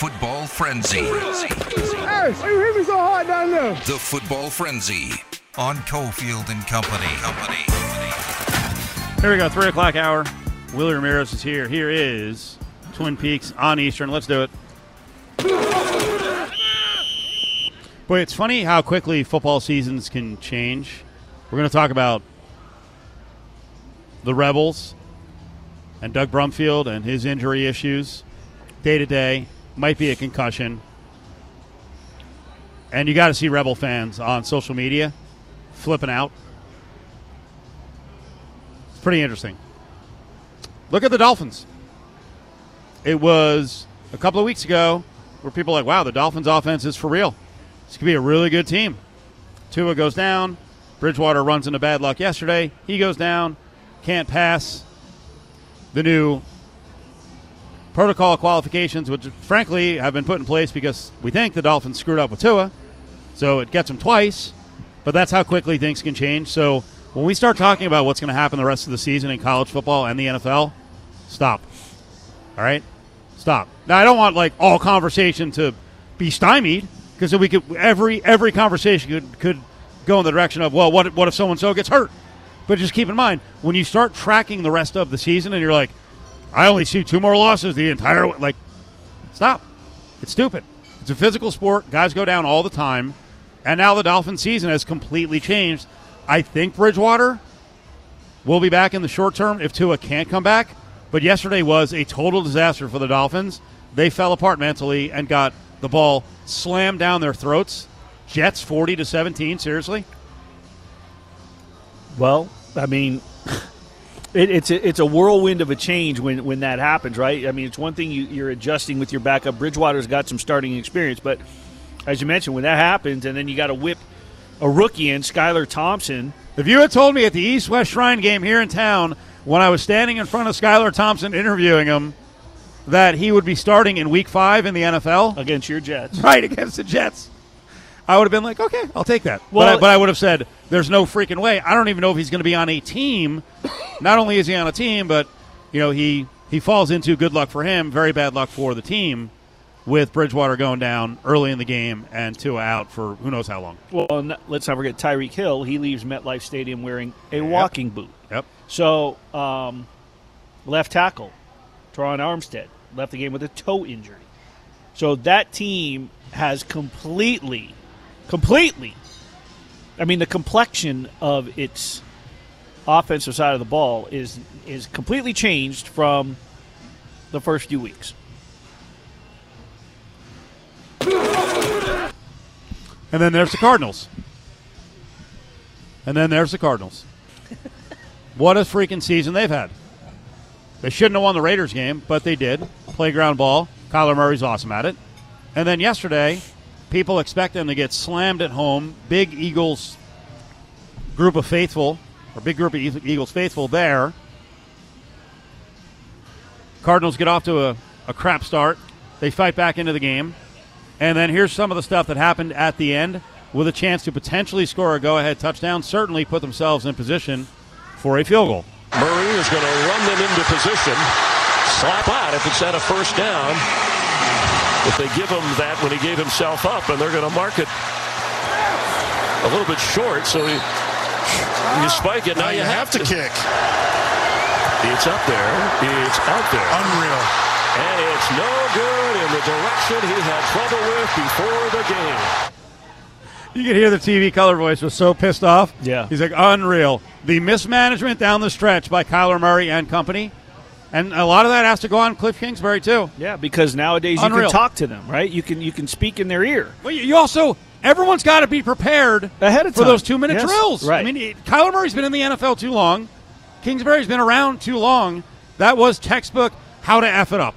Football Frenzy. Hey, why you hit me so hard down there? The Football Frenzy on Cofield and Company. Company. Here we go, three o'clock hour. Willie Ramirez is here. Here is Twin Peaks on Eastern. Let's do it. Boy, it's funny how quickly football seasons can change. We're going to talk about the Rebels and Doug Brumfield and his injury issues day to day. Might be a concussion. And you got to see Rebel fans on social media flipping out. It's pretty interesting. Look at the Dolphins. It was a couple of weeks ago where people like, wow, the Dolphins offense is for real. This could be a really good team. Tua goes down. Bridgewater runs into bad luck yesterday. He goes down. Can't pass. The new protocol qualifications, which frankly have been put in place because we think the Dolphins screwed up with Tua. So it gets them twice. But that's how quickly things can change. So when we start talking about what's going to happen the rest of the season in college football and the NFL, stop. All right? Stop. Now I don't want like all conversation to be stymied because we could every every conversation could could go in the direction of well what what if so and so gets hurt? But just keep in mind when you start tracking the rest of the season and you're like I only see two more losses the entire like stop. It's stupid. It's a physical sport. Guys go down all the time. And now the Dolphin season has completely changed. I think Bridgewater will be back in the short term if Tua can't come back. But yesterday was a total disaster for the Dolphins. They fell apart mentally and got the ball slammed down their throats. Jets 40 to 17, seriously? Well, I mean, it, it's a, it's a whirlwind of a change when, when that happens, right? I mean, it's one thing you, you're adjusting with your backup. Bridgewater's got some starting experience, but as you mentioned, when that happens, and then you got to whip a rookie in, Skylar Thompson. If you had told me at the East West Shrine game here in town when I was standing in front of Skylar Thompson interviewing him that he would be starting in week five in the NFL against your Jets, right against the Jets, I would have been like, okay, I'll take that. Well- but, I, but I would have said, there's no freaking way. I don't even know if he's going to be on a team. Not only is he on a team, but you know he he falls into good luck for him, very bad luck for the team, with Bridgewater going down early in the game and two out for who knows how long. Well, and let's not forget Tyreek Hill. He leaves MetLife Stadium wearing a walking boot. Yep. So, um, left tackle, Terron Armstead, left the game with a toe injury. So that team has completely, completely, I mean, the complexion of its offensive side of the ball is is completely changed from the first few weeks. And then there's the Cardinals. And then there's the Cardinals. what a freaking season they've had. They shouldn't have won the Raiders game, but they did. Playground ball. Kyler Murray's awesome at it. And then yesterday, people expect them to get slammed at home. Big Eagles group of faithful, or big group of Eagles faithful there. Cardinals get off to a, a crap start. They fight back into the game. And then here's some of the stuff that happened at the end with a chance to potentially score a go ahead touchdown, certainly put themselves in position for a field goal. Murray is going to run them into position. Slap out if it's at a first down. If they give him that when he gave himself up, and they're going to mark it a little bit short, so he, you spike it. Now, Now you have to kick. It's up there. It's out there. Unreal. And it's no good in the direction he had trouble with before the game. You could hear the TV color voice was so pissed off. Yeah. He's like, unreal. The mismanagement down the stretch by Kyler Murray and company. And a lot of that has to go on Cliff Kingsbury, too. Yeah, because nowadays you can talk to them, right? You can you can speak in their ear. Well, you you also, everyone's got to be prepared Ahead of time. for those two minute Yes, drills. right. I mean, it- Kyler Murray's been in the NFL too long. Kingsbury's been around too long. That was textbook how to F it up.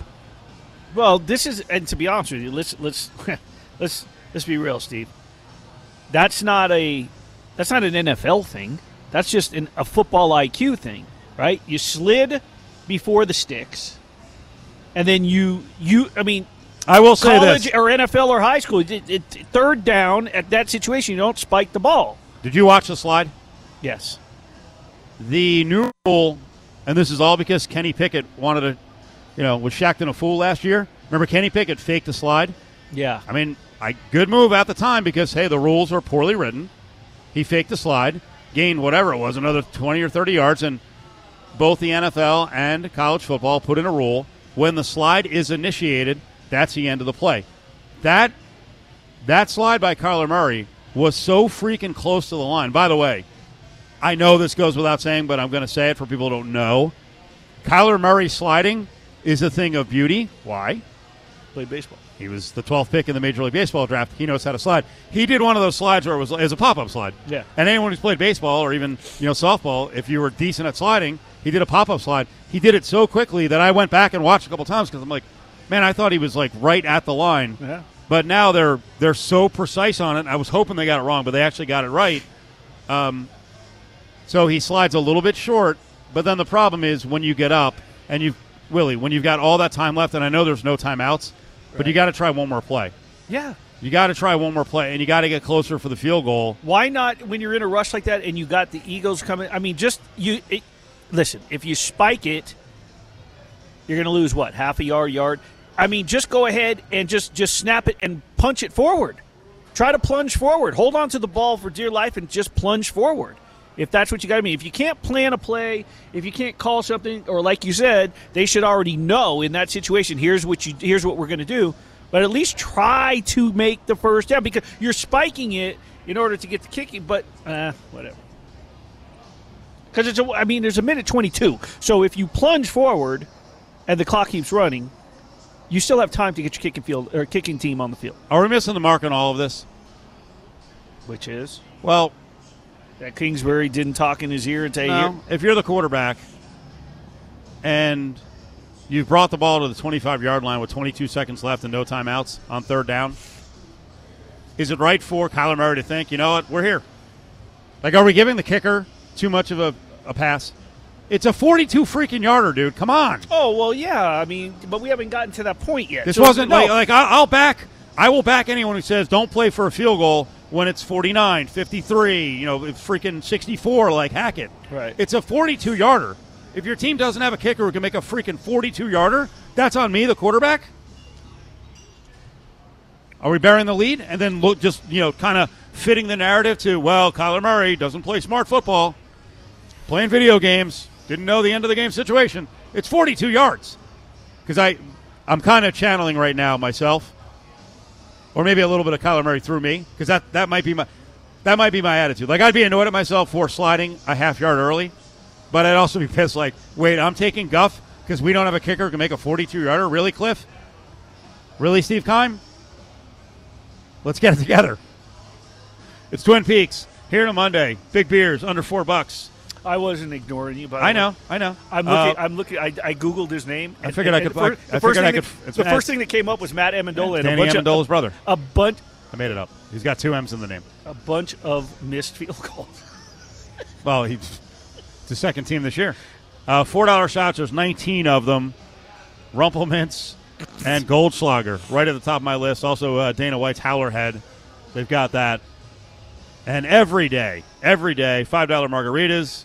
Well, this is, and to be honest with you, let's let's let's let's be real, Steve. That's not a that's not an NFL thing. That's just an, a football IQ thing, right? You slid before the sticks, and then you you. I mean, I will say college this. or NFL or high school, it, it, third down at that situation, you don't spike the ball. Did you watch the slide? Yes. The new rule, and this is all because Kenny Pickett wanted to, you know, was Shaqtin' a fool last year. Remember Kenny Pickett faked the slide? Yeah. I mean, I good move at the time because hey, the rules are poorly written. He faked the slide, gained whatever it was, another twenty or thirty yards, and both the NFL and college football put in a rule when the slide is initiated, that's the end of the play. That that slide by Kyler Murray was so freaking close to the line. By the way, I know this goes without saying, but I'm going to say it for people who don't know. Kyler Murray sliding is a thing of beauty. Why? Played baseball. He was the 12th pick in the Major League Baseball draft. He knows how to slide. He did one of those slides where it was as a pop-up slide. Yeah. And anyone who's played baseball or even you know softball, if you were decent at sliding, he did a pop-up slide. He did it so quickly that I went back and watched a couple times because I'm like, man, I thought he was like right at the line. Yeah. But now they're they're so precise on it. I was hoping they got it wrong, but they actually got it right. Um, so he slides a little bit short. But then the problem is when you get up and you Willie, when you've got all that time left, and I know there's no timeouts, but you got to try one more play. Yeah. You got to try one more play, and you got to get closer for the field goal. Why not when you're in a rush like that and you got the Eagles coming? I mean, just you it, listen. If you spike it, you're going to lose what half a yard, yard. I mean, just go ahead and just just snap it and punch it forward. Try to plunge forward. Hold on to the ball for dear life and just plunge forward. If that's what you got to mean. If you can't plan a play, if you can't call something, or like you said, they should already know in that situation. Here's what you. Here's what we're going to do. But at least try to make the first down because you're spiking it in order to get the kicking. But uh, whatever. Because it's. A, I mean, there's a minute 22. So if you plunge forward, and the clock keeps running, you still have time to get your kicking field or kicking team on the field. Are we missing the mark on all of this? Which is Well, that Kingsbury didn't talk in his ear and say, no. If you're the quarterback and you've brought the ball to the 25 yard line with 22 seconds left and no timeouts on third down, is it right for Kyler Murray to think, you know what, we're here? Like, are we giving the kicker too much of a, a pass? It's a 42 freaking yarder, dude. Come on. "Oh well, yeah." I mean, but we haven't gotten to that point yet. This So, wasn't no. like, like I'll back. I will back anyone who says don't play for a field goal when it's 49, 53, you know, freaking 64 like Hackett. Right. It's a 42 yarder. If your team doesn't have a kicker who can make a freaking 42 yarder, that's on me, the quarterback. Are we bearing the lead and then look just you know kind of fitting the narrative to well, Kyler Murray doesn't play smart football, playing video games, didn't know the end of the game situation. It's 42 yards because I I'm kind of channeling right now myself, or maybe a little bit of Kyler Murray through me because that that might be my that might be my attitude. Like I'd be annoyed at myself for sliding a half yard early, but I'd also be pissed. Like, wait, I'm taking guff because we don't have a kicker who can make a 42 yarder. Really, Cliff? Really, Steve Keim? Let's get it together. It's Twin Peaks here on Monday. Big beers under four bucks. I wasn't ignoring you, but I know, I know. I'm Uh, looking. I'm looking. I, I googled his name. I figured I and could- The, fir- I- the I first figured thing I that- could- it's the first thing that came up was Matt Ammendola and a Danny bunch Amendola's of brother. a bunch I made it up. He's got two M's in the name. a bunch of missed field goals. Well, he's the second team this year. Uh, Four dollar shots. There's 19 of them. Rumple Minze and Goldschlager right at the top of my list. Also, uh, Dana White's Howler Head. They've got that. And every day, every day, five dollar margaritas.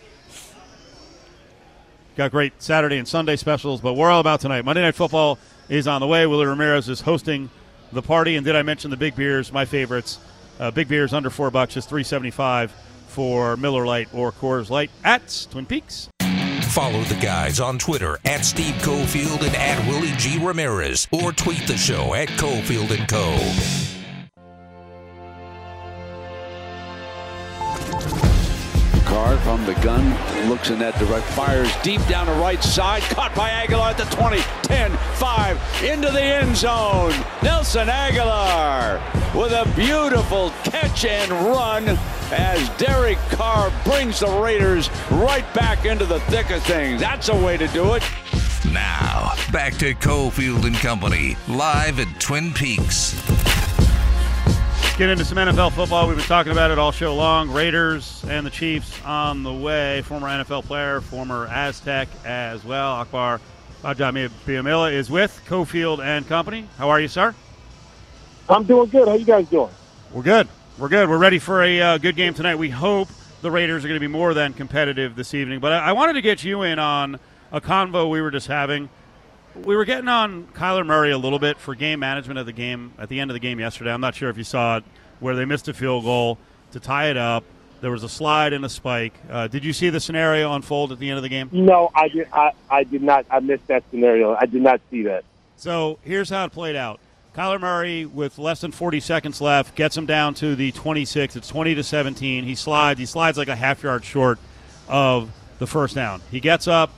Got great Saturday and Sunday specials, but we're all about tonight. Monday Night Football is on the way. Willie Ramirez is hosting the party, and did I mention the big beers? My favorites, uh, big beers under four bucks, just three seventy five for Miller Lite or Coors Light at Twin Peaks. Follow the guys on Twitter at Steve Cofield and at Willie G. Ramirez or tweet the show at Cofield and Co. Carr from the gun looks in that direct, fires deep down the right side, caught by Agholor at the 20, 10, 5, into the end zone. Nelson Agholor with a beautiful catch and run as Derek Carr brings the Raiders right back into the thick of things. That's a way to do it. Now, back to Cofield and Company, live at Twin Peaks. Get into some NFL football. We've been talking about it all show long. Raiders and the Chiefs on the way. Former NFL player, former Aztec as well. Akbar Bajami Biamila is with Cofield and Company. How are you, sir? I'm doing good. How you guys doing? We're good. We're good. We're ready for a uh, good game tonight. We hope the Raiders are going to be more than competitive this evening. But I, I wanted to get you in on a convo we were just having. We were getting on Kyler Murray a little bit for game management of the game at the end of the game yesterday. I'm not sure if you saw it, where they missed a field goal to tie it up. There was a slide and a spike. Uh, did you see the scenario unfold at the end of the game? No, I did. I, I did not. I missed that scenario. I did not see that. So here's how it played out. Kyler Murray, with less than 40 seconds left, gets him down to the 26. It's 20 to 17. He slides. He slides like a half yard short of the first down. He gets up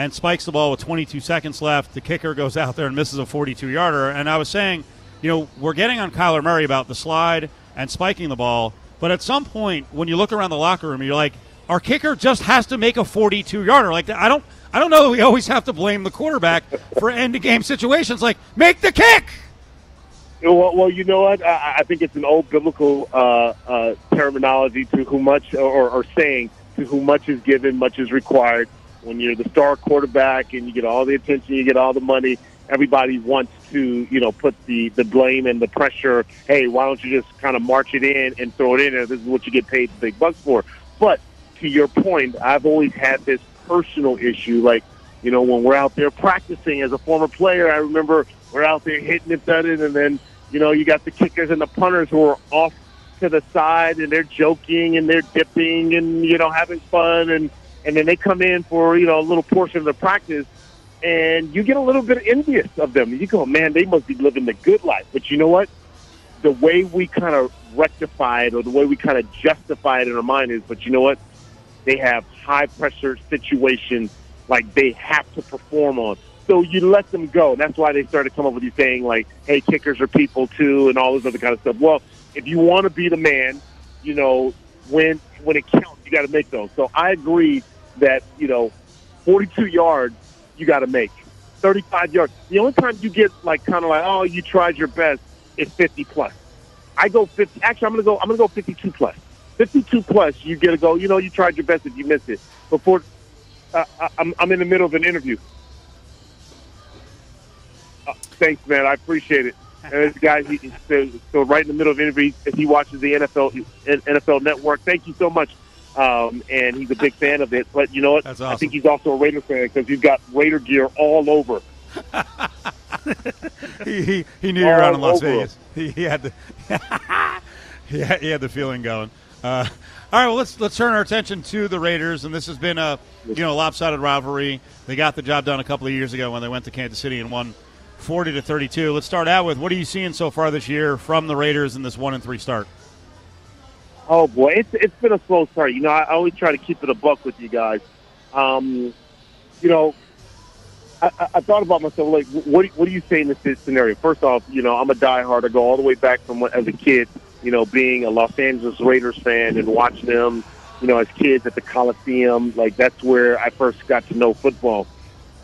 and spikes the ball with 22 seconds left. The kicker goes out there and misses a 42 yarder. And I was saying, you know, we're getting on Kyler Murray about the slide and spiking the ball. But at some point, when you look around the locker room, you're like, our kicker just has to make a 42 yarder. Like I don't, I don't know that we always have to blame the quarterback for end of game situations. Like make the kick. Well, well, you know what? I, I think it's an old biblical uh, uh, terminology to who much, or, or saying to who much is given, much is required. When you're the star quarterback and you get all the attention, you get all the money. Everybody wants to, you know, put the the blame and the pressure. Hey, why don't you just kind of march it in and throw it in? And this is what you get paid the big bucks for. But to your point, I've always had this personal issue. Like, you know, when we're out there practicing as a former player, I remember we're out there hitting it, thudding, and then you know, you got the kickers and the punters who are off to the side and they're joking and they're dipping and you know having fun and and then they come in for you know a little portion of the practice and you get a little bit envious of them. You go, man, they must be living the good life. But you know what? The way we kind of rectify it or the way we kind of justify it in our mind is, but you know what? They have high pressure situations like they have to perform on. So you let them go. And that's why they started come up with you saying like, "Hey, kickers are people too," and all this other kind of stuff. Well, if you want to be the man, you know, when when it counts, you got to make those. So I agree that you know, 42 yards, you got to make 35 yards. The only time you get like kind of like, oh, you tried your best, is 50 plus. I go 50. Actually, I'm gonna go. I'm gonna go 52 plus. 52 plus, you get to go. You know, you tried your best if you missed it. Before, uh, I'm I'm in the middle of an interview. Uh, thanks, man. I appreciate it. And this guy, he, he's still right in the middle of interview. He watches the NFL NFL Network. Thank you so much. Um, and he's a big fan of it. But you know what? That's awesome. I think he's also a Raider fan because he's got Raider gear all over. he, he, he knew you were out in Las over Vegas. He, he had the he, had, he had the feeling going. Uh, all right, well let's let's turn our attention to the Raiders, and this has been a you know lopsided rivalry. They got the job done a couple of years ago when they went to Kansas City and won forty to thirty two. Let's start out with what are you seeing so far this year from the Raiders in this one and three start? Oh boy, it's it's been a slow start. You know, I always try to keep it a buck with you guys. Um, you know, I, I- thought about myself like, what what do you say in this scenario? First off, you know, I'm a diehard. I go all the way back from when, as a kid. You know, being a Los Angeles Raiders fan and watching them, you know, as kids at the Coliseum. Like that's where I first got to know football.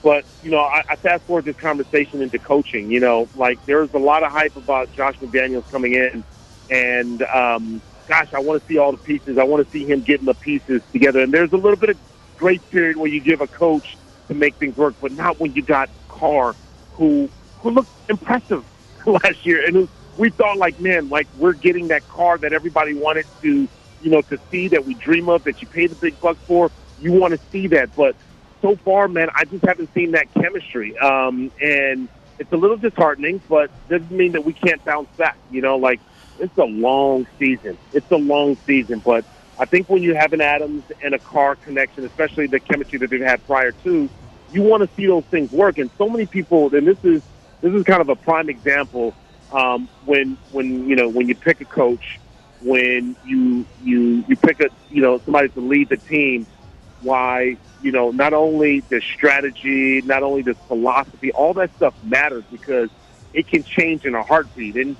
But you know, I, I fast forward this conversation into coaching. You know, like there's a lot of hype about Josh McDaniels coming in, and um, gosh, I want to see all the pieces. I want to see him getting the pieces together. And there's a little bit of grace period where you give a coach to make things work, but not when you got Carr, who who looked impressive last year, and who we thought like, man, like we're getting that car that everybody wanted to, you know, to see that we dream of, that you pay the big bucks for. You want to see that, but so far, man, I just haven't seen that chemistry. Um, and it's a little disheartening, but doesn't mean that we can't bounce back. You know, like it's a long season. It's a long season, but I think when you have an Adams and a Carr connection, especially the chemistry that they've had prior to, you want to see those things work. And so many people, and this is this is kind of a prime example um, when when you know when you pick a coach, when you you you pick a you know somebody to lead the team, why you know not only the strategy, not only the philosophy, all that stuff matters because it can change in a heartbeat. And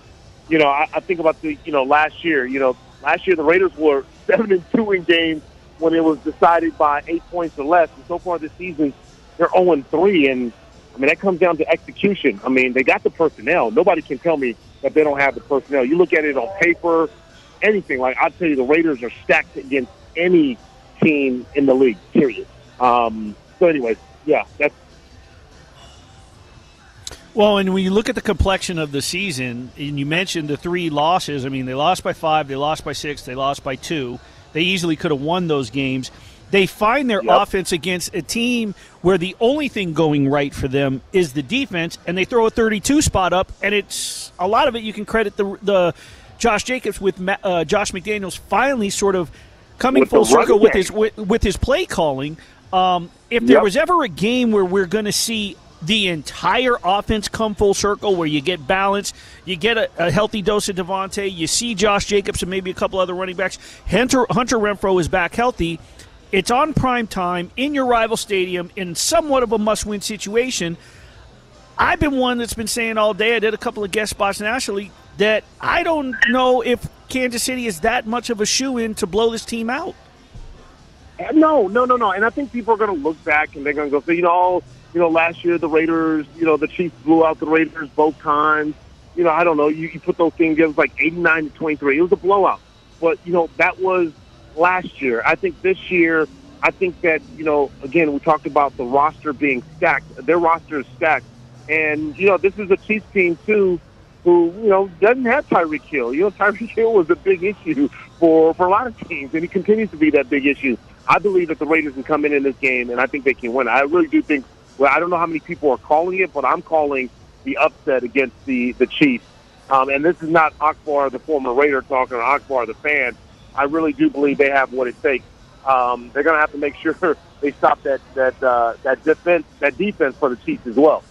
you know I, I think about the you know last year, you know last year the Raiders were seven and two in games when it was decided by eight points or less, and so far this season they're zero and three and. I mean, that comes down to execution. I mean, they got the personnel. Nobody can tell me that they don't have the personnel. You look at it on paper, anything. Like, I'll tell you, the Raiders are stacked against any team in the league, period. Um, so, anyways, yeah, that's Well, and when you look at the complexion of the season, and you mentioned the three losses, I mean, they lost by five, they lost by six, they lost by two. They easily could have won those games. they find their Yep. offense against a team where the only thing going right for them is the defense, and they throw a 32 spot up, and it's a lot of it you can credit the the Josh Jacobs with uh, Josh McDaniels finally sort of coming With full circle with his with, with his play calling. Um, if there Yep. was ever a game where we're going to see the entire offense come full circle, where you get balance, you get a, a healthy dose of Davante, you see Josh Jacobs and maybe a couple other running backs. Hunter Hunter Renfrow is back healthy. It's on prime time in your rival stadium in somewhat of a must-win situation. I've been one that's been saying all day. I did a couple of guest spots nationally that I don't know if Kansas City is that much of a shoe in to blow this team out. Uh, No, no, no, no. And I think people are going to look back and they're going to go, say, you know, you know, last year the Raiders, you know, the Chiefs blew out the Raiders both times. You know, I don't know. You, you put those things, it was like 89 to 23. It was a blowout. But, you know, that was last year. I think this year, I think that, you know, again, we talked about the roster being stacked. Their roster is stacked. And, you know, this is a Chiefs team, too, who, you know, doesn't have Tyreek Hill. You know, Tyreek Hill was a big issue for, for a lot of teams, and he continues to be that big issue. I believe that the Raiders can come in in this game, and I think they can win. I really do think, well, I don't know how many people are calling it, but I'm calling the upset against the, the Chiefs. Um, and this is not Akbar, the former Raider, talking, or Akbar, the fan. I really do believe they have what it takes. Um, they're going to have to make sure they stop that that uh, that defense that defense for the Chiefs as well.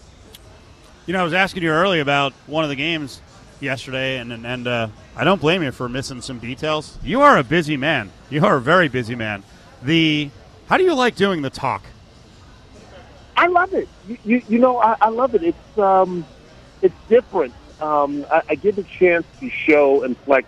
You know, I was asking you earlier about one of the games yesterday, and and, and uh, I don't blame you for missing some details. You are a busy man. You are a very busy man. The how do you like doing the talk? I love it. You, you, you know, I, I love it. It's um, it's different. Um, I, I get the chance to show and flex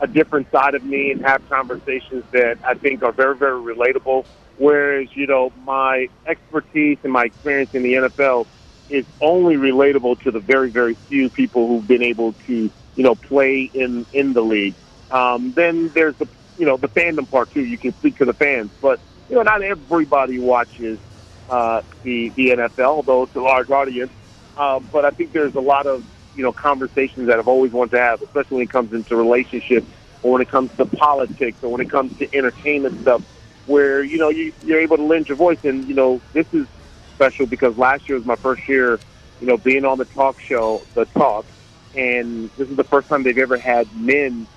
a different side of me and have conversations that I think are very, very relatable. Whereas, you know, my expertise and my experience in the NFL is only relatable to the very, very few people who've been able to, you know, play in in the league. Um, then there's the, you know, the fandom part too. You can speak to the fans, but you know, not everybody watches uh, the the NFL, although it's a large audience. Um, but I think there's a lot of you know conversations that I've always wanted to have, especially when it comes into relationships or when it comes to politics or when it comes to entertainment stuff, where you know you, you're able to lend your voice. And you know this is special because last year was my first year, you know, being on the talk show, the talk, and this is the first time they've ever had men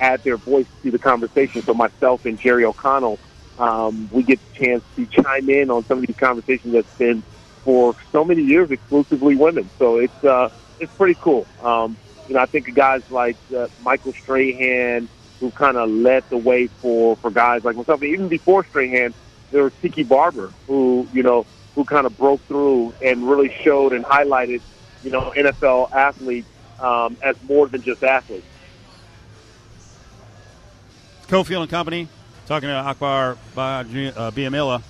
add their voice to the conversation. So myself and Jerry O'Connell, um, we get the chance to chime in on some of these conversations that's been for so many years exclusively women. So it's uh, it's pretty cool. Um, you know, I think guys like uh, Michael Strahan, who kind of led the way for for guys like myself. Even before Strahan, there was Tiki Barber, who you know, who kind of broke through and really showed and highlighted, you know, NFL athletes um, as more than just athletes. Cofield and Company talking to Akbar Ba- uh, Biamila.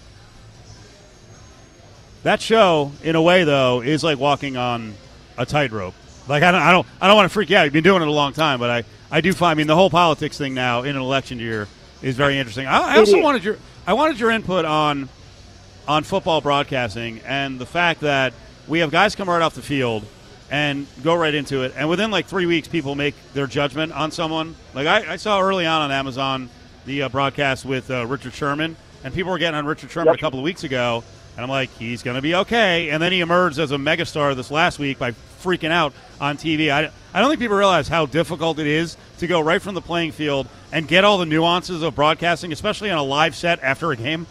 That show, in a way, though, is like walking on a tightrope. Like I don't, I don't, I don't want to freak you out. You've been doing it a long time, but I, I do find. I mean, the whole politics thing now in an election year is very interesting. I, I also wanted your, I wanted your input on, on football broadcasting and the fact that we have guys come right off the field and go right into it, and within like three weeks, people make their judgment on someone. Like I, I saw early on on Amazon the uh, broadcast with uh, Richard Sherman, and people were getting on Richard Sherman a couple of weeks ago, and I'm like, he's going to be okay. And then he emerged as a megastar this last week by freaking out on TV. I, I don't think people realize how difficult it is to go right from the playing field and get all the nuances of broadcasting, especially on a live set after a game.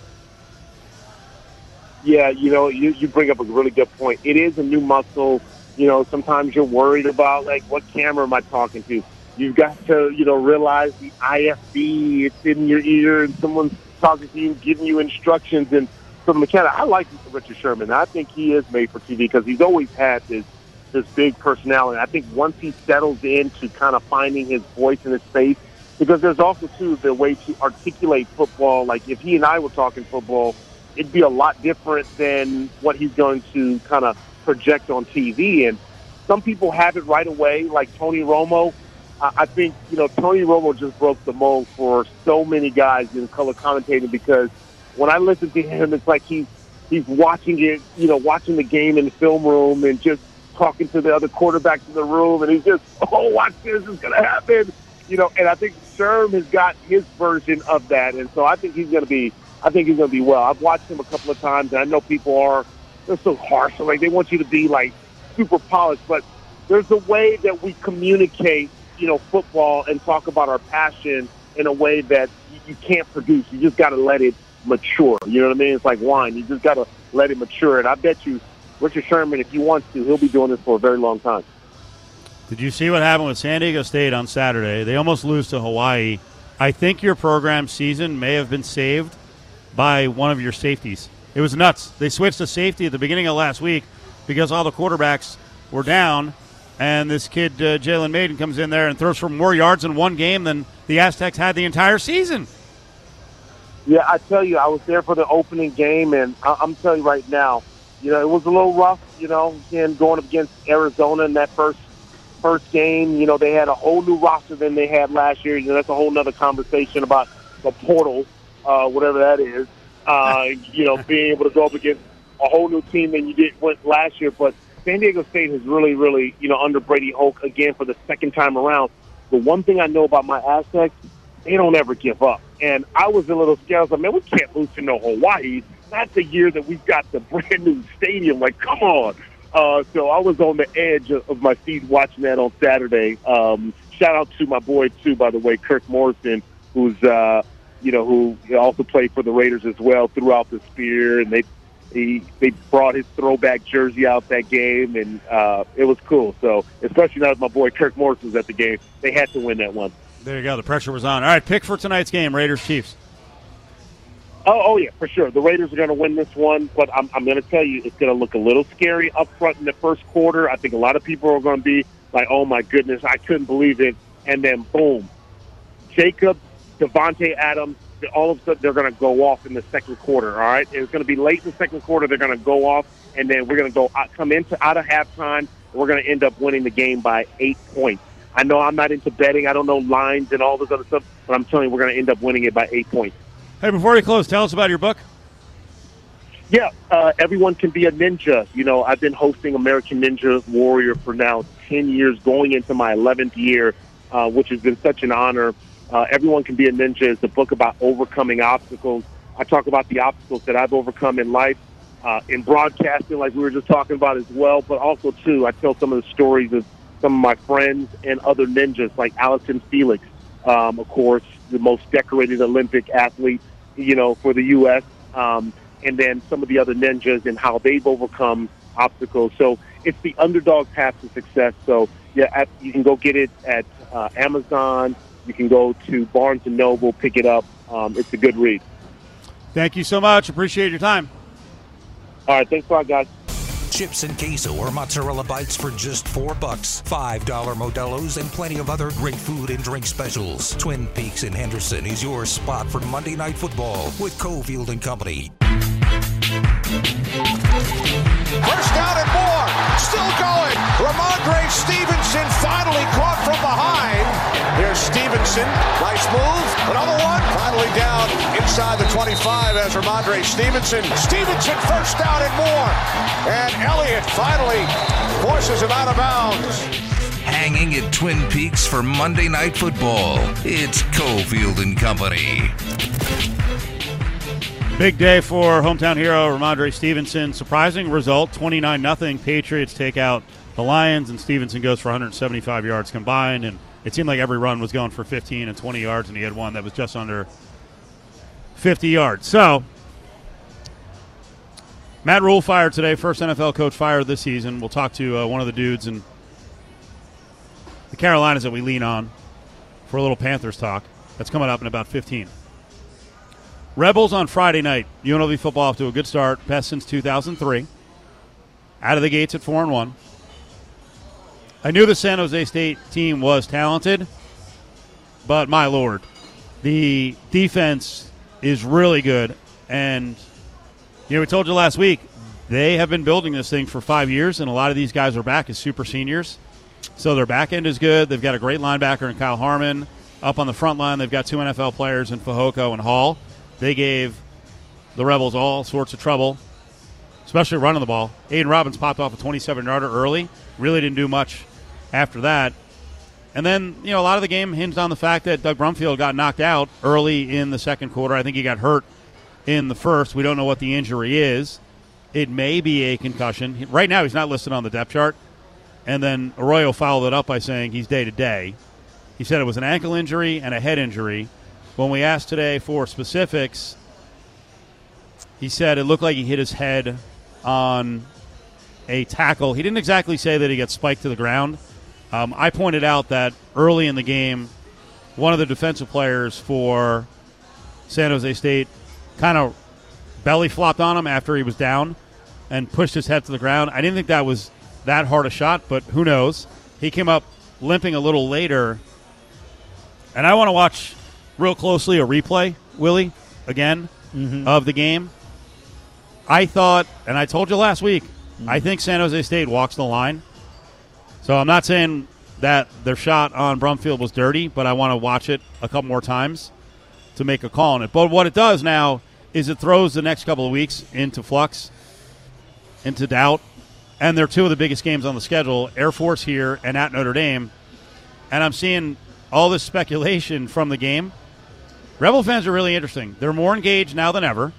Yeah, you know, you, you bring up a really good point. It is a new muscle. You know, sometimes you're worried about like what camera am I talking to? You've got to, you know, realize the IFB, it's in your ear and someone's talking to you, giving you instructions and so the mechanic I like Richard Sherman. I think he is made for TV because he's always had this this big personality. I think once he settles into kind of finding his voice and his space, because there's also too the way to articulate football. Like if he and I were talking football, it'd be a lot different than what he's going to kind of project on TV. And some people have it right away, like Tony Romo. I think you know Tony Romo just broke the mold for so many guys in color commentating because when I listen to him, it's like he's he's watching it, you know, watching the game in the film room and just talking to the other quarterbacks in the room, and he's just, oh, watch this, it's going to happen, you know. And I think Sherm has got his version of that, and so I think he's going to be I think he's going to be well. I've watched him a couple of times, and I know people are they're so harsh. Like they want you to be like super polished, but there's a way that we communicate, you know, football and talk about our passion in a way that you can't produce. You just got to let it mature. You know what I mean? It's like wine. You just got to let it mature. And I bet you, Richard Sherman, if he wants to, he'll be doing this for a very long time. Did you see what happened with San Diego State on Saturday? They almost lose to Hawaii. I think your program season may have been saved by one of your safeties. It was nuts. They switched to safety at the beginning of last week because all the quarterbacks were down, and this kid uh, Jalen Mayden, comes in there and throws for more yards in one game than the Aztecs had the entire season. Yeah, I tell you, I was there for the opening game, and I- I'm telling you right now, you know, it was a little rough. You know, again going up against Arizona in that first first game. You know, they had a whole new roster than they had last year. You know, that's a whole other conversation about the portal, uh, whatever that is. Uh, you know, being able to go up against a whole new team than you did went last year. But San Diego State has really, really, you know, under Brady Hoke again for the second time around. The one thing I know about my Aztecs, they don't ever give up. And I was a little scared. I was like, man, we can't lose to no Hawaii. That's the year that we've got the brand new stadium. Like, come on. Uh, so I was on the edge of, my seat watching that on Saturday. Um, shout out to my boy too, by the way, Kirk Morrison, who's uh, you know who also played for the Raiders as well throughout the spear, and they he they brought his throwback jersey out that game, and uh, it was cool. So especially now that my boy Kirk Morrison was at the game, they had to win that one. There you go. The pressure was on. All right, pick for tonight's game: Raiders Chiefs. Oh, oh yeah, for sure. The Raiders are going to win this one, but I'm, I'm going to tell you, it's going to look a little scary up front in the first quarter. I think a lot of people are going to be like, "Oh my goodness, I couldn't believe it!" And then boom, Jacob, Davante Adams, all of a sudden they're going to go off in the second quarter. All right, it's going to be late in the second quarter. They're going to go off, and then we're going to go out, come into out of halftime. And we're going to end up winning the game by eight points. I know I'm not into betting. I don't know lines and all this other stuff, but I'm telling you, we're going to end up winning it by eight points. Hey, before we close, tell us about your book. Yeah, uh, everyone can be a ninja. You know, I've been hosting American Ninja Warrior for now 10 years, going into my 11th year, uh, which has been such an honor. Uh, everyone can be a ninja is a book about overcoming obstacles. I talk about the obstacles that I've overcome in life, uh, in broadcasting, like we were just talking about as well, but also, too, I tell some of the stories of some of my friends and other ninjas, like Allyson Felix, um, of course, the most decorated Olympic athlete, you know, for the U.S., um, and then some of the other ninjas and how they've overcome obstacles. So it's the underdog path to success. So yeah, at, you can go get it at uh, Amazon. You can go to Barnes and Noble, pick it up. Um, it's a good read. Thank you so much. Appreciate your time. All right, thanks a lot, guys. Chips and queso or mozzarella bites for just four bucks. Five dollar Modelo's and plenty of other great food and drink specials. Twin Peaks in Henderson is your spot for Monday Night Football with Cofield and Company. First down and more. Still going. Rhamondre Stevenson finally caught from behind. Here's Stevenson. Nice move. Another one. Finally down inside the 25 as Rhamondre Stevenson. Stevenson first down and more. And Elliott finally forces him out of bounds. Hanging at Twin Peaks for Monday Night Football. It's Cofield and Company. Big day for hometown hero Rhamondre Stevenson. Surprising result 29 0. Patriots take out the Lions, and Stevenson goes for 175 yards combined. And it seemed like every run was going for 15 and 20 yards, and he had one that was just under 50 yards. So, Matt Rhule fired today, first NFL coach fired this season. We'll talk to uh, one of the dudes in the Carolinas that we lean on for a little Panthers talk. That's coming up in about 15. Rebels on Friday night. UNLV football off to a good start, best since 2003. Out of the gates at 4 and 1. I knew the San Jose State team was talented, but my lord, the defense is really good. And, you know, we told you last week, they have been building this thing for five years, and a lot of these guys are back as super seniors. So their back end is good. They've got a great linebacker in Kyle Harmon. Up on the front line, they've got two NFL players in Fehoko and Hall. They gave the Rebels all sorts of trouble, especially running the ball. Aidan Robbins popped off a 27 yarder early, really didn't do much after that. And then, you know, a lot of the game hinged on the fact that Doug Brumfield got knocked out early in the second quarter. I think he got hurt in the first. We don't know what the injury is. It may be a concussion. Right now, he's not listed on the depth chart. And then Arroyo followed it up by saying he's day to day. He said it was an ankle injury and a head injury. When we asked today for specifics, he said it looked like he hit his head on a tackle. He didn't exactly say that he got spiked to the ground. Um, I pointed out that early in the game, one of the defensive players for San Jose State kind of belly flopped on him after he was down and pushed his head to the ground. I didn't think that was that hard a shot, but who knows? He came up limping a little later. And I want to watch real closely a replay, Willie, again, mm-hmm. of the game. I thought, and I told you last week, mm-hmm. I think San Jose State walks the line. So I'm not saying that their shot on Brumfield was dirty, but I want to watch it a couple more times to make a call on it. But what it does now is it throws the next couple of weeks into flux, into doubt. And they're two of the biggest games on the schedule Air Force here and at Notre Dame. And I'm seeing all this speculation from the game. Rebel fans are really interesting. They're more engaged now than ever.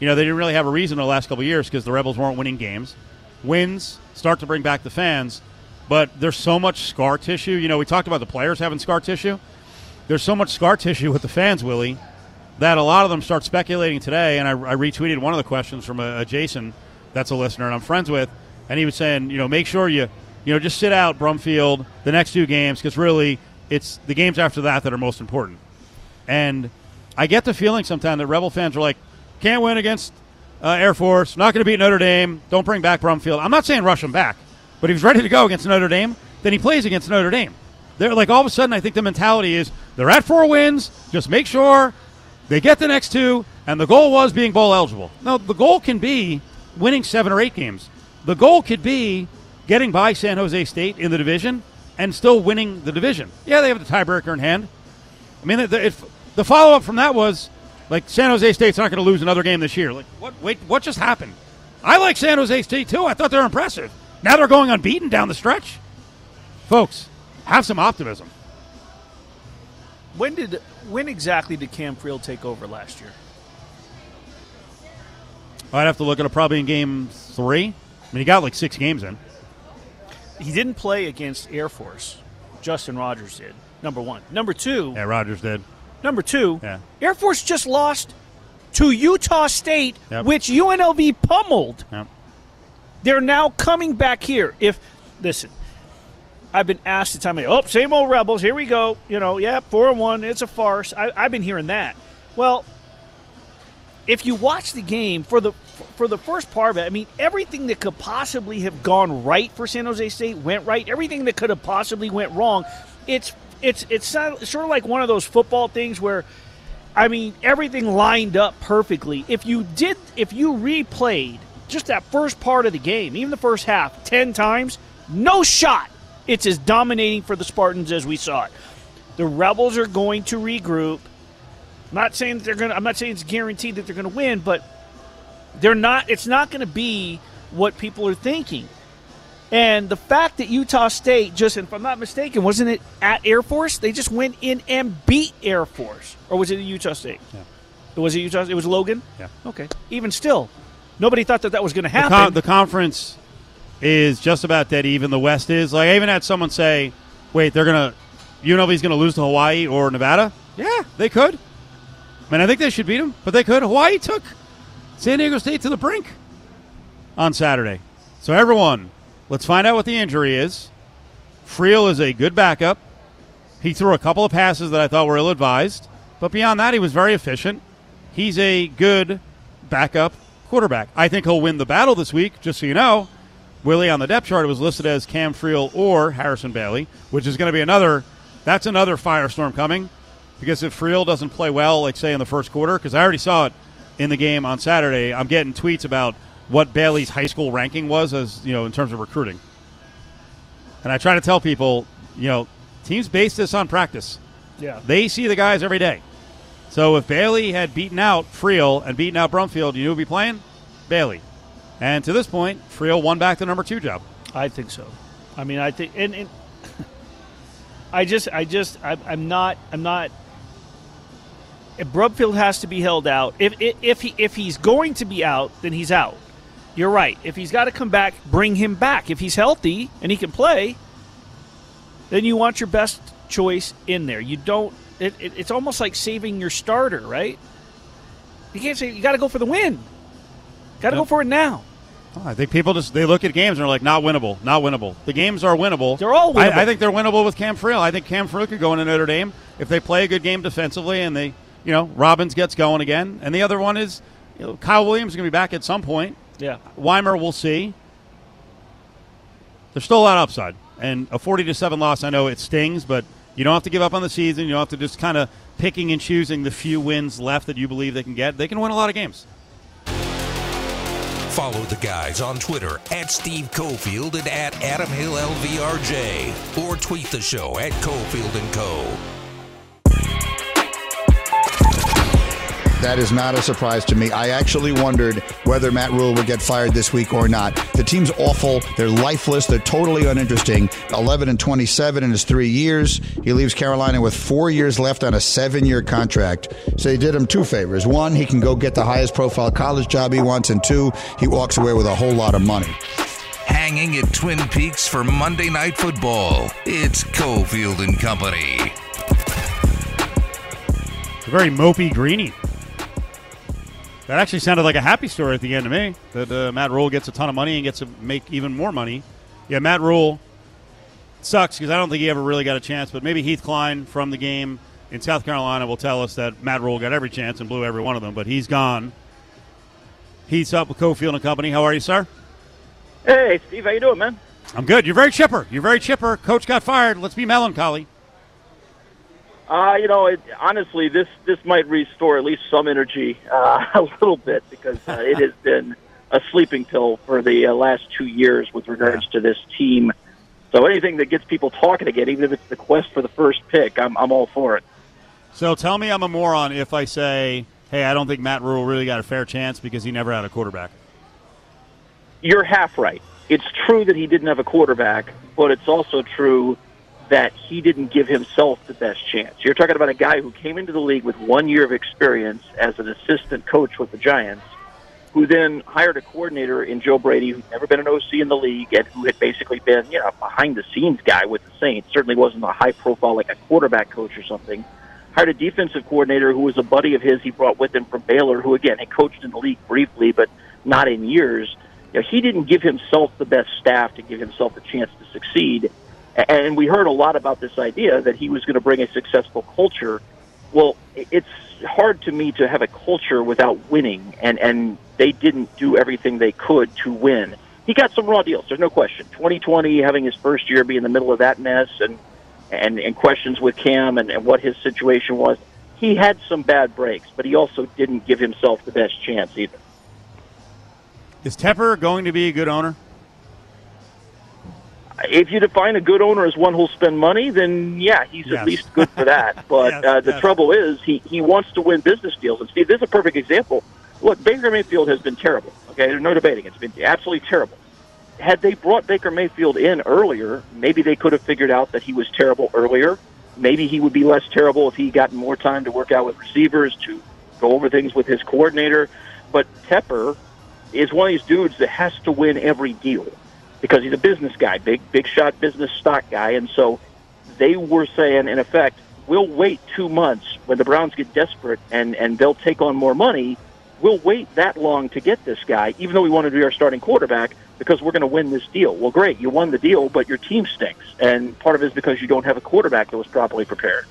You know, they didn't really have a reason in the last couple years because the Rebels weren't winning games. Wins start to bring back the fans, but there's so much scar tissue. You know, we talked about the players having scar tissue. There's so much scar tissue with the fans, Willie, that a lot of them start speculating today. And I, I retweeted one of the questions from a, a Jason, that's a listener, and I'm friends with, and he was saying, you know, make sure you, you know, just sit out Brumfield the next two games because really it's the games after that that are most important. And I get the feeling sometimes that Rebel fans are like, can't win against uh, Air Force, not going to beat Notre Dame, don't bring back Brumfield. I'm not saying rush him back, but if he's ready to go against Notre Dame, then he plays against Notre Dame. They're like all of a sudden, I think the mentality is they're at four wins, just make sure they get the next two, and the goal was being bowl eligible. Now, the goal can be winning seven or eight games. The goal could be getting by San Jose State in the division and still winning the division. Yeah, they have the tiebreaker in hand. I mean, if, the follow up from that was like San Jose State's not going to lose another game this year. Like, what? Wait, what just happened? I like San Jose State too. I thought they were impressive. Now they're going unbeaten down the stretch. Folks, have some optimism. When did when exactly did Cam Friel take over last year? I'd have to look at it probably in game three. I mean, he got like six games in. He didn't play against Air Force. Justin Rogers did. Number one. Number two. Yeah, Rogers did. Number two. Yeah. Air Force just lost to Utah State, Yep. which UNLV pummeled. Yep. They're now coming back here. If listen, I've been asked to tell me, oh, same old rebels. Here we go. You know, yeah, four and one. It's a farce. I, I've been hearing that. Well, if you watch the game for the for the first part of it, I mean, everything that could possibly have gone right for San Jose State went right. Everything that could have possibly went wrong, it's it's it's sort of like one of those football things where, I mean, everything lined up perfectly. If you did, if you replayed just that first part of the game, even the first half, ten times, no shot. It's as dominating for the Spartans as we saw it. The Rebels are going to regroup. I'm not saying that they're to I'm not saying it's guaranteed that they're going to win, but they're not it's not going to be what people are thinking. And the fact that Utah State just if I'm not mistaken, wasn't it at Air Force? They just went in and beat Air Force. Or was it Utah State? Yeah. Was it Utah It was Logan? Yeah. Okay. Even still, nobody thought that that was going to The, happen. con- the conference is just about dead even. The West is. Like I even had someone say, "Wait, they're gonna UNLV's gonna lose to Hawaii or Nevada." Yeah, they could. I mean, I think they should beat them, but they could. Hawaii took San Diego State to the brink on Saturday. So everyone, let's find out what the injury is. Friel is a good backup. He threw a couple of passes that I thought were ill advised, but beyond that, he was very efficient. He's a good backup quarterback. I think he'll win the battle this week, just so you know. Willie on the depth chart was listed as Cam Friel or Harrison Bailey, which is going to be another. That's another firestorm coming, because if Friel doesn't play well, like say in the first quarter, because I already saw it in the game on Saturday, I'm getting tweets about what Bailey's high school ranking was as you know in terms of recruiting. And I try to tell people, you know, teams base this on practice. yeah. They see the guys every day. So if Bailey had beaten out Friel and beaten out Brumfield, you knew who'd be playing? Bailey. And to this point, Friel won back the number two job. I think so. I mean, I think, and, and I just, I just, I, I'm not, I'm not. If Brumfield has to be held out. If if he if he's going to be out, then he's out. You're right. If he's got to come back, bring him back. If he's healthy and he can play, then you want your best choice in there. You don't. It, it, it's almost like saving your starter, right? You can't say you got to go for the win. Got to Yep. go for it now. Oh, I think people just they look at games and are like, not winnable, not winnable. The games are winnable. They're all winnable. I, I think they're winnable with Cam Friel. I think Cam Friel could go into Notre Dame if they play a good game defensively and they, you know, Robbins gets going again. And the other one is, you know, Kyle Williams is going to be back at some point. Yeah. Weimer, we'll see. There's still a lot of upside, and a 40 to seven loss. I know it stings, but you don't have to give up on the season. You don't have to just kind of picking and choosing the few wins left that you believe they can get. They can win a lot of games. Follow the guys on Twitter at Steve Cofield and at Adam Hill LVRJ. Or tweet the show at Cofield and Co. That is not a surprise to me. I actually wondered whether Matt Rhule would get fired this week or not. The team's awful. They're lifeless. They're totally uninteresting. 11 and 27 in his three years. He leaves Carolina with four years left on a seven year contract. So he did him two favors. One, he can go get the highest profile college job he wants. And two, he walks away with a whole lot of money. Hanging at Twin Peaks for Monday Night Football. It's Cofield and Company. A very mopey greenie. That actually sounded like a happy story at the end to me. That uh, Matt Rhule gets a ton of money and gets to make even more money. Yeah, Matt Rhule sucks because I don't think he ever really got a chance. But maybe Heath Cline from the game in South Carolina will tell us that Matt Rhule got every chance and blew every one of them. But he's gone. Heath's up with Cofield and Company. How are you, sir? Hey, Steve, how you doing, man? I'm good. You're very chipper. You're very chipper. Coach got fired. Let's be melancholy. Uh, you know, it, honestly, this this might restore at least some energy uh, a little bit because uh, it has been a sleeping pill for the uh, last two years with regards to this team. So anything that gets people talking again, even if it's the quest for the first pick, I'm I'm all for it. So tell me I'm a moron if I say, hey, I don't think Matt Rhule really got a fair chance because he never had a quarterback. You're half right. It's true that he didn't have a quarterback, but it's also true that he didn't give himself the best chance. You're talking about a guy who came into the league with one year of experience as an assistant coach with the Giants, who then hired a coordinator in Joe Brady, who'd never been an OC in the league and who had basically been, you know, a behind the scenes guy with the Saints. Certainly wasn't a high profile like a quarterback coach or something. Hired a defensive coordinator who was a buddy of his he brought with him from Baylor, who again had coached in the league briefly, but not in years. You know, he didn't give himself the best staff to give himself a chance to succeed. And we heard a lot about this idea that he was going to bring a successful culture. Well, it's hard to me to have a culture without winning, and, and they didn't do everything they could to win. He got some raw deals, there's no question. 2020, having his first year be in the middle of that mess and, and, and questions with Cam and, and what his situation was, he had some bad breaks, but he also didn't give himself the best chance either. Is Tepper going to be a good owner? If you define a good owner as one who'll spend money, then yeah, he's Yes. at least good for that. But Yes, uh, the yes. trouble is, he he wants to win business deals. And Steve, this is a perfect example. Look, Baker Mayfield has been terrible. Okay, there's no debating. It's been absolutely terrible. Had they brought Baker Mayfield in earlier, maybe they could have figured out that he was terrible earlier. Maybe he would be less terrible if he got more time to work out with receivers, to go over things with his coordinator. But Tepper is one of these dudes that has to win every deal because he's a business guy, big big shot business stock guy, and so they were saying, in effect, we'll wait two months when the Browns get desperate and and they'll take on more money. We'll wait that long to get this guy, even though we want to be our starting quarterback, because we're going to win this deal. Well, great, you won the deal, but your team stinks, and part of it is because you don't have a quarterback that was properly prepared.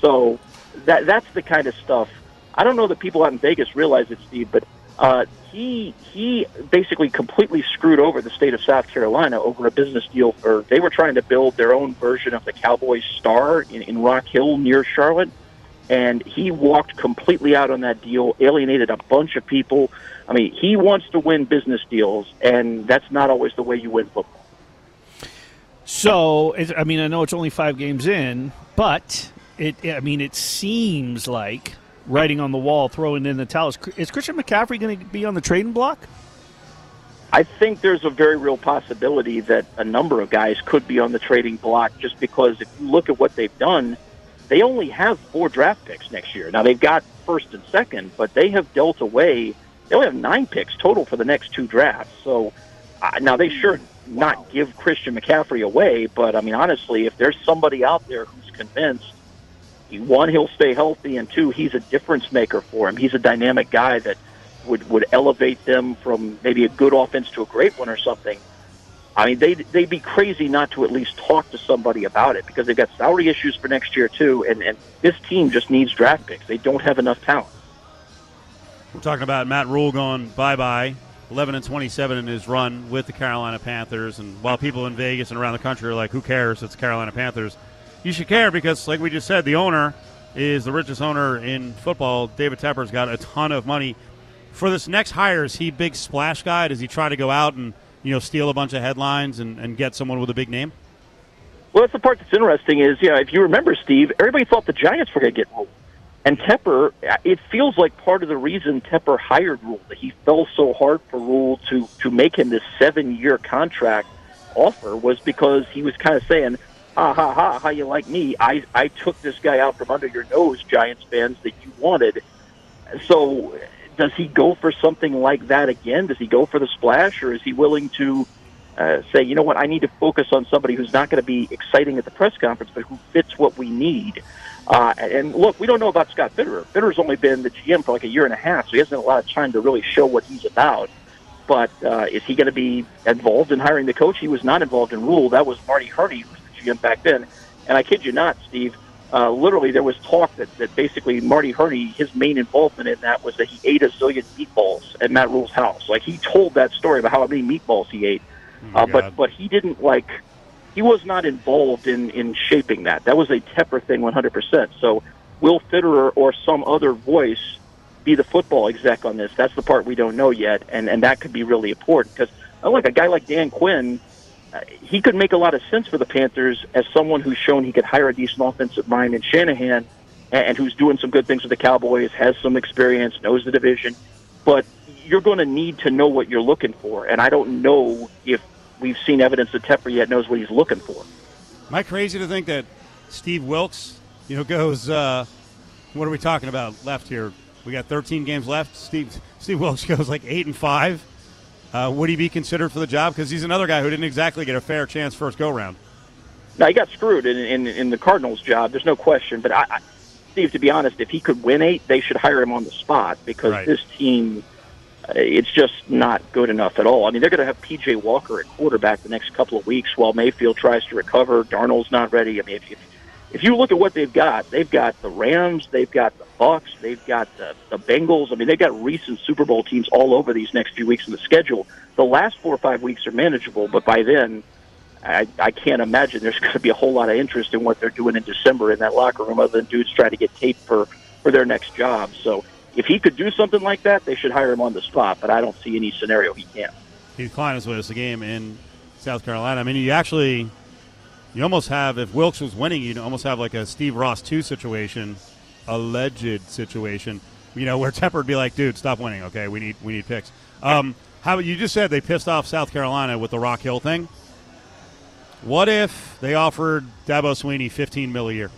So that that's the kind of stuff. I don't know that people out in Vegas realize it, Steve, but uh, he he basically completely screwed over the state of South Carolina over a business deal they were trying to build their own version of the Cowboys star in, in Rock Hill near Charlotte, and he walked completely out on that deal, alienated a bunch of people. I mean, he wants to win business deals, and that's not always the way you win football. So, I mean, I know it's only five games in, but it. I mean, it seems like writing on the wall, throwing in the towel. Is, is Christian McCaffrey going to be on the trading block? I think there's a very real possibility that a number of guys could be on the trading block just because if you look at what they've done, they only have four draft picks next year. Now they've got first and second, but they have dealt away. They only have nine picks total for the next two drafts. So uh, now they sure not give Christian McCaffrey away, but I mean honestly, if there's somebody out there who's convinced one he'll stay healthy, and two he's a difference maker for him. He's a dynamic guy that would would elevate them from maybe a good offense to a great one or something. I mean, they they'd be crazy not to at least talk to somebody about it because they've got salary issues for next year too, and and this team just needs draft picks. They don't have enough talent. We're talking about Matt Rhule going bye bye. 11 and 27 in his run with the Carolina Panthers. And while people in Vegas and around the country are like, who cares? It's Carolina Panthers. You should care because, like we just said, the owner is the richest owner in football. David Tepper's got a ton of money. For this next hire, is he big splash guy? Does he try to go out and you know steal a bunch of headlines and, and get someone with a big name? Well, that's the part that's interesting is, yeah, if you remember, Steve, everybody thought the Giants were going to get Rhule. And Tepper, it feels like part of the reason Tepper hired Rhule that he fell so hard for Rhule to, to make him this seven year contract offer was because he was kind of saying, ha ha ha, how you like me? I, I took this guy out from under your nose, Giants fans, that you wanted. So does he go for something like that again? Does he go for the splash, or is he willing to uh, say, you know what, I need to focus on somebody who's not going to be exciting at the press conference, but who fits what we need? Uh, and look, we don't know about Scott Fitterer. Fitterer's only been the GM for like a year and a half, so he hasn't had a lot of time to really show what he's about. But uh, is he going to be involved in hiring the coach? He was not involved in Rhule. That was Marty Hurney, who GM back then. And I kid you not, Steve, uh, literally there was talk that, that basically Marty Hurney, his main involvement in that was that he ate a zillion meatballs at Matt Rhule's house. Like he told that story about how many meatballs he ate. Oh uh, but but he didn't like he was not involved in in shaping that. That was a Tepper thing, 100%. So will Fitterer or some other voice be the football exec on this? That's the part we don't know yet, and and that could be really important because like a guy like Dan Quinn. He could make a lot of sense for the Panthers as someone who's shown he could hire a decent offensive mind in Shanahan, and, and who's doing some good things with the Cowboys, has some experience, knows the division. But you're going to need to know what you're looking for, and I don't know if we've seen evidence that Tepper yet knows what he's looking for. Am I crazy to think that Steve Wilks, you know, goes? Uh, what are we talking about left here? We got 13 games left. Steve Steve Wilks goes like eight and five. Uh, would he be considered for the job? Because he's another guy who didn't exactly get a fair chance first go round. Now he got screwed in, in in the Cardinals' job. There's no question. But I, I, Steve, to be honest, if he could win eight, they should hire him on the spot because Right. this team, uh, it's just not good enough at all. I mean, they're going to have P.J. Walker at quarterback the next couple of weeks while Mayfield tries to recover. Darnold's not ready. I mean, if you if you look at what they've got, they've got the Rams, they've got the Bucks, they've got the, the Bengals. I mean, they've got recent Super Bowl teams all over these next few weeks in the schedule. The last four or five weeks are manageable, but by then, I, I can't imagine there's going to be a whole lot of interest in what they're doing in December in that locker room, other than dudes trying to get tape for for their next job. So, if he could do something like that, they should hire him on the spot. But I don't see any scenario he can't. Heath Cline with us. The game in South Carolina. I mean, you actually, you almost have if Wilks was winning, you'd almost have like a Steve Ross two situation, alleged situation. You know, where Tepper would be like, "Dude, stop winning. Okay, we need we need picks." Um, how you just said they pissed off South Carolina with the Rock Hill thing. What if they offered Dabo Swinney fifteen mil a year?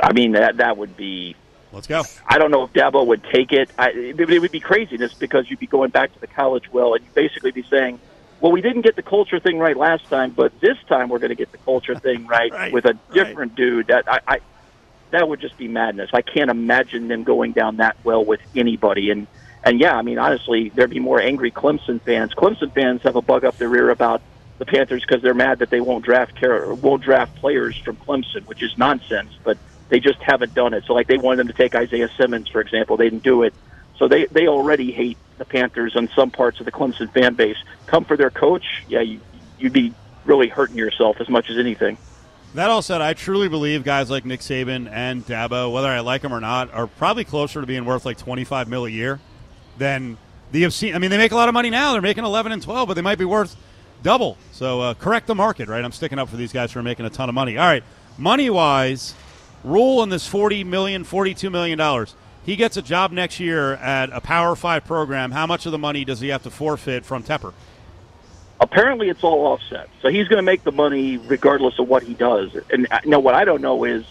I mean, that that would be. Let's go. I don't know if Dabo would take it. I, it, it would be craziness because you'd be going back to the college well, and you'd basically be saying, "Well, we didn't get the culture thing right last time, but this time we're going to get the culture thing right, Right, with a different dude." That I, I that would just be madness. I can't imagine them going down that well with anybody. And and yeah, I mean, honestly, there'd be more angry Clemson fans. Clemson fans have a bug up their rear about the Panthers because they're mad that they won't draft care, won't draft players from Clemson, which is nonsense. But they just haven't done it. So like they wanted them to take Isaiah Simmons, for example, they didn't do it. So they they already hate the Panthers and some parts of the Clemson fan base. Come for their coach, yeah, you, you'd be really hurting yourself as much as anything. That all said, I truly believe guys like Nick Saban and Dabo, whether I like them or not, are probably closer to being worth like twenty five mil a year than the obscene. I mean, they make a lot of money now; they're making eleven and twelve, but they might be worth double. So uh, correct the market, right? I'm sticking up for these guys who are making a ton of money. All right, money wise, Rhule in this forty million, forty two million dollars. He gets a job next year at a Power Five program. How much of the money does he have to forfeit from Tepper? Apparently, it's all offset, so he's going to make the money regardless of what he does. And uh, now, what I don't know is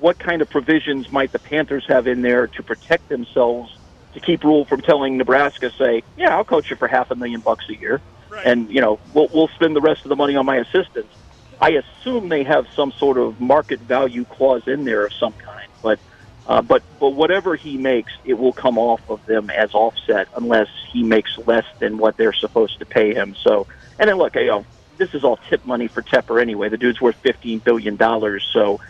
what kind of provisions might the Panthers have in there to protect themselves to keep Rhule from telling Nebraska, say, "Yeah, I'll coach you for half a million bucks a year, and you know we'll we'll spend the rest of the money on my assistants." I assume they have some sort of market value clause in there of some kind, but uh, but but whatever he makes, it will come off of them as offset unless he makes less than what they're supposed to pay him. So, and then look, you know, this is all tip money for Tepper anyway. The dude's worth fifteen billion dollars, so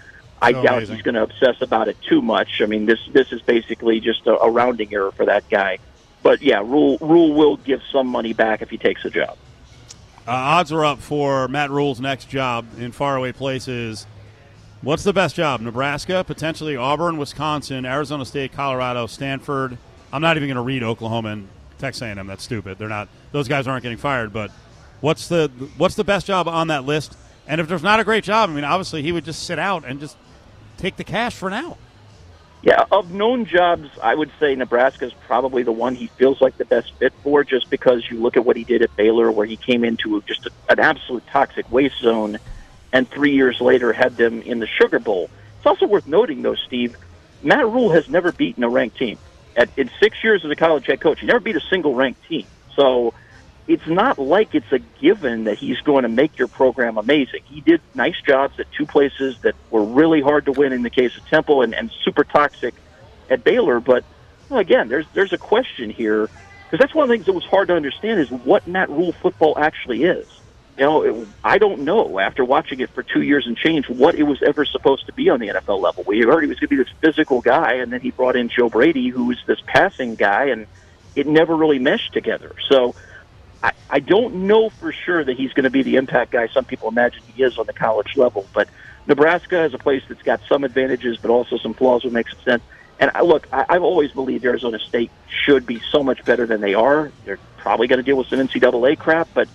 I So doubt amazing. he's going to obsess about it too much. I mean, this this is basically just a, a rounding error for that guy. But yeah, Rhule Rhule will give some money back if he takes a job. Uh, odds are up for Matt Rhule's next job in faraway places. What's the best job? Nebraska, potentially Auburn, Wisconsin, Arizona State, Colorado, Stanford. I'm not even going to read Oklahoma and Texas A&M. That's stupid. They're not; those guys aren't getting fired. But what's the what's the best job on that list? And if there's not a great job, I mean, obviously he would just sit out and just take the cash for now. Yeah, of known jobs, I would say Nebraska is probably the one he feels like the best fit for, just because you look at what he did at Baylor, where he came into just an absolute toxic waste zone, and three years later had them in the Sugar Bowl. It's also worth noting, though, Steve, Matt Rhule has never beaten a ranked team. At, in six years as a college head coach, he never beat a single ranked team. So it's not like it's a given that he's going to make your program amazing. He did nice jobs at two places that were really hard to win in the case of Temple and, and super toxic at Baylor. But well, again, there's there's a question here because that's one of the things that was hard to understand is what Matt Rhule football actually is. You know, it, I don't know after watching it for two years and change what it was ever supposed to be on the NFL level. We heard he was going to be this physical guy, and then he brought in Joe Brady, who was this passing guy, and it never really meshed together. So I, I don't know for sure that he's going to be the impact guy some people imagine he is on the college level. But Nebraska is a place that's got some advantages, but also some flaws that make some sense. And I, look, I, I've always believed Arizona State should be so much better than they are. They're probably going to deal with some NCAA crap, but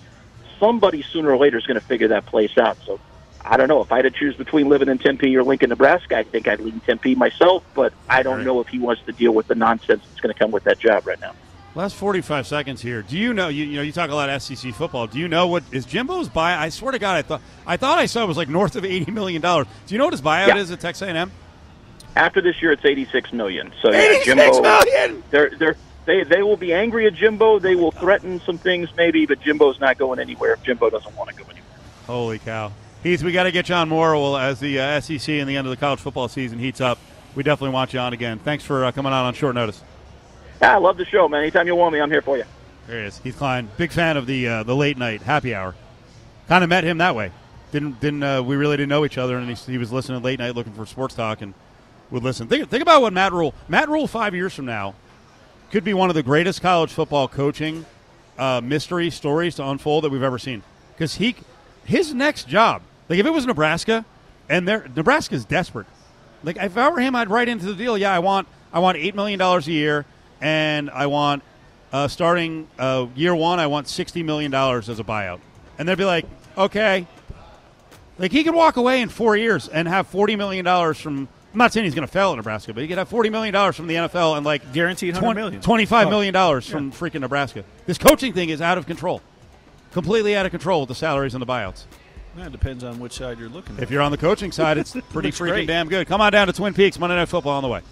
somebody sooner or later is going to figure that place out. So I don't know if I had to choose between living in Tempe or Lincoln, Nebraska. I think I'd lean Tempe myself, but I don't know if he wants to deal with the nonsense that's going to come with that job right now. Last 45 seconds here. Do you know? You, you know, you talk a lot of SEC football. Do you know what is Jimbo's buyout? I swear to God, I thought I thought I saw it was like north of 80 million dollars. Do you know what his buyout Yeah. is at Texas A&M? After this year, it's eighty-six million. So yeah, 86 Jimbo, million! They're they're they they will be angry at Jimbo. They will threaten some things maybe, but Jimbo's not going anywhere if Jimbo doesn't want to go anywhere. Holy cow! Heath, we got to get you on more. Well, as the uh, SEC and the end of the college football season heats up, we definitely want you on again. Thanks for uh, coming on on short notice. Yeah, I love the show, man. Anytime you want me, I'm here for you. There he is, Heath Cline, big fan of the uh, the late night happy hour. Kind of met him that way. Didn't didn't uh, we really didn't know each other, and he, he was listening late night looking for sports talk and would listen. Think think about what Matt Rhule Matt Rhule five years from now could be one of the greatest college football coaching uh, mystery stories to unfold that we've ever seen. Because he his next job, like if it was Nebraska, and they're Nebraska's desperate. Like if I were him, I'd write into the deal. Yeah, I want I want eight million dollars a year, and I want uh, starting uh, year one, I want sixty million dollars as a buyout, and they'd be like, okay, like he could walk away in four years and have forty million dollars from. I'm not saying he's going to fail at Nebraska, but he could have forty million dollars from the NFL and like Guaranteed hundred million. twenty-five Oh. million dollars from freaking Nebraska. This coaching thing is out of control, completely out of control with the salaries and the buyouts. Yeah, it depends on which side you're looking at. If you're on the coaching side, it's pretty freaking great. damn good. Come on down to Twin Peaks Monday Night Football on the way.